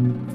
Mm-hmm.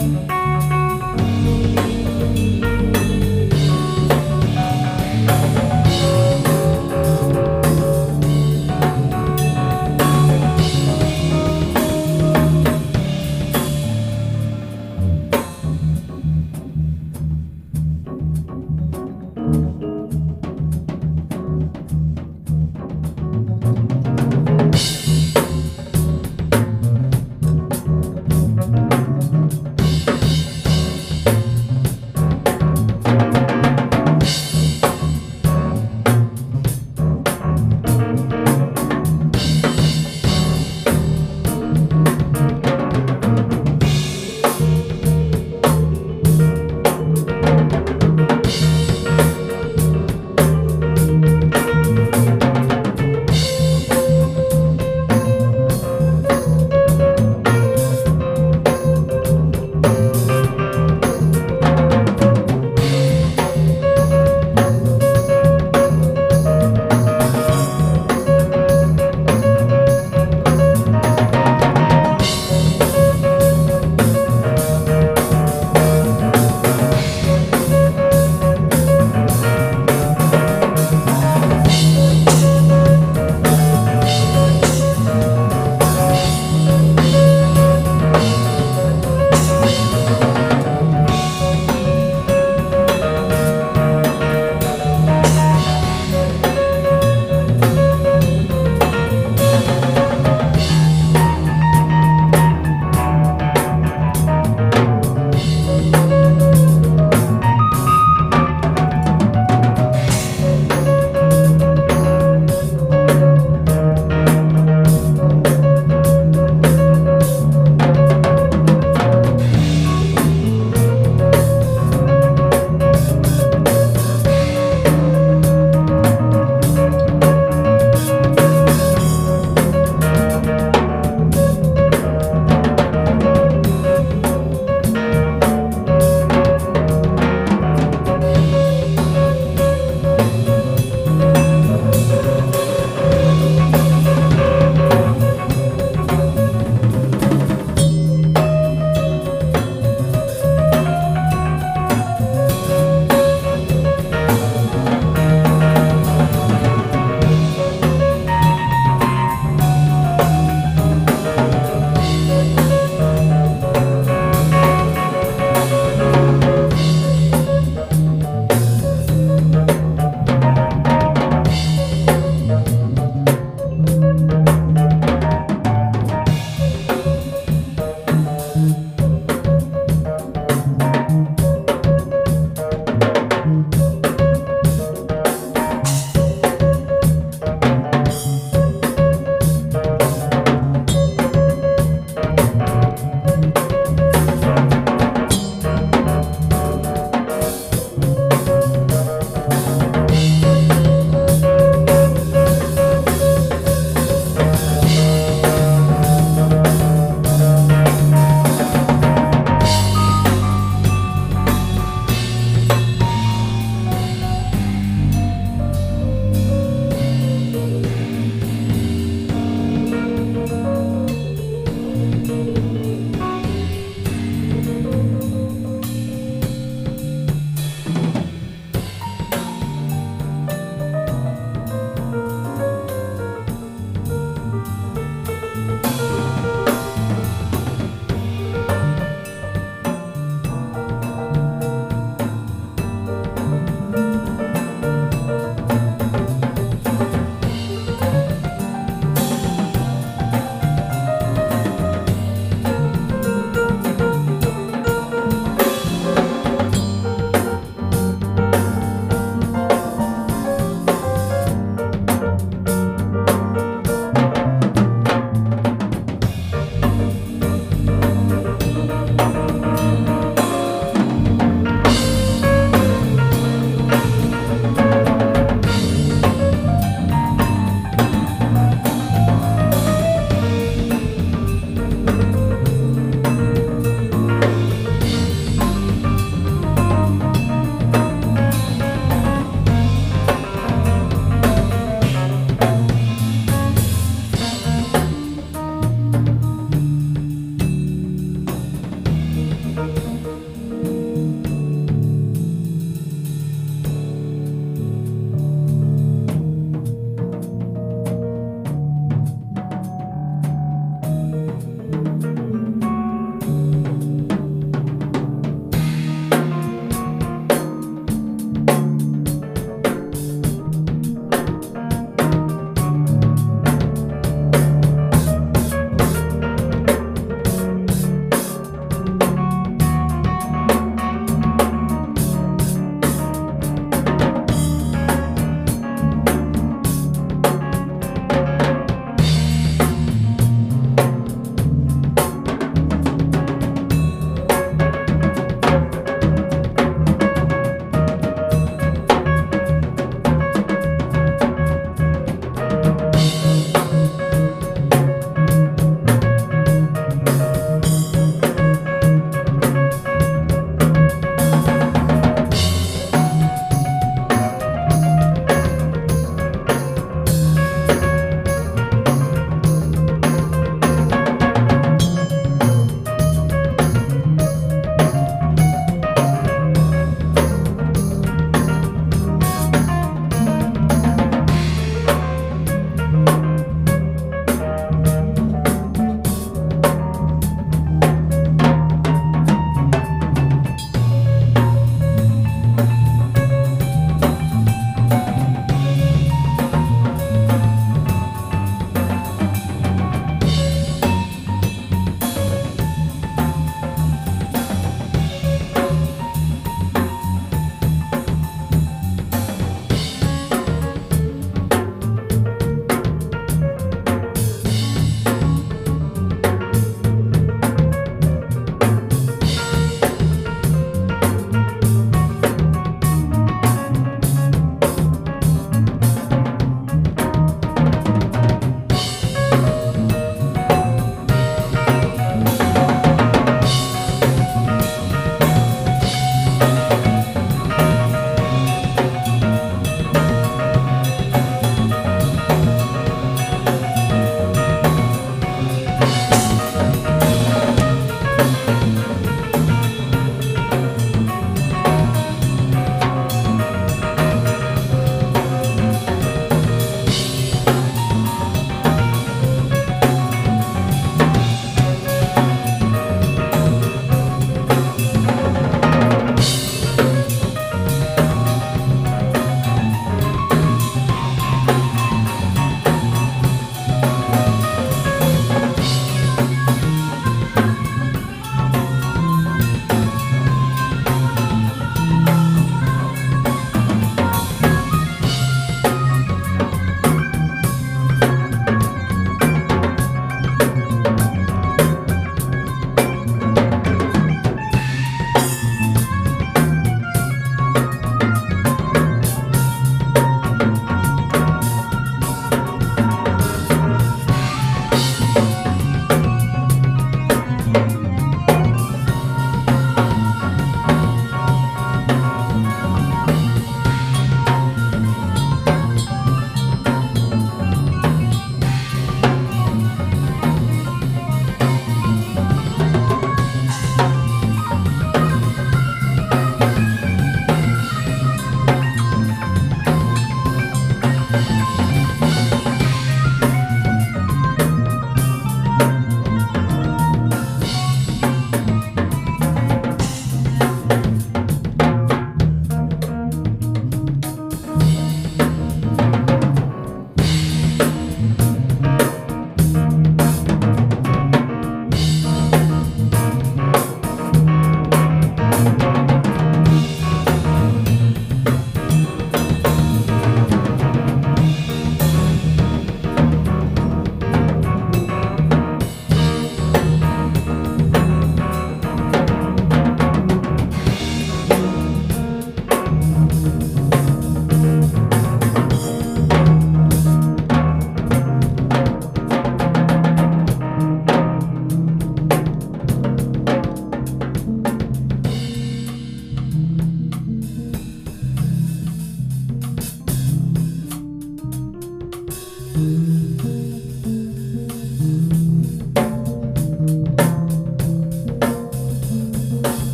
Bye.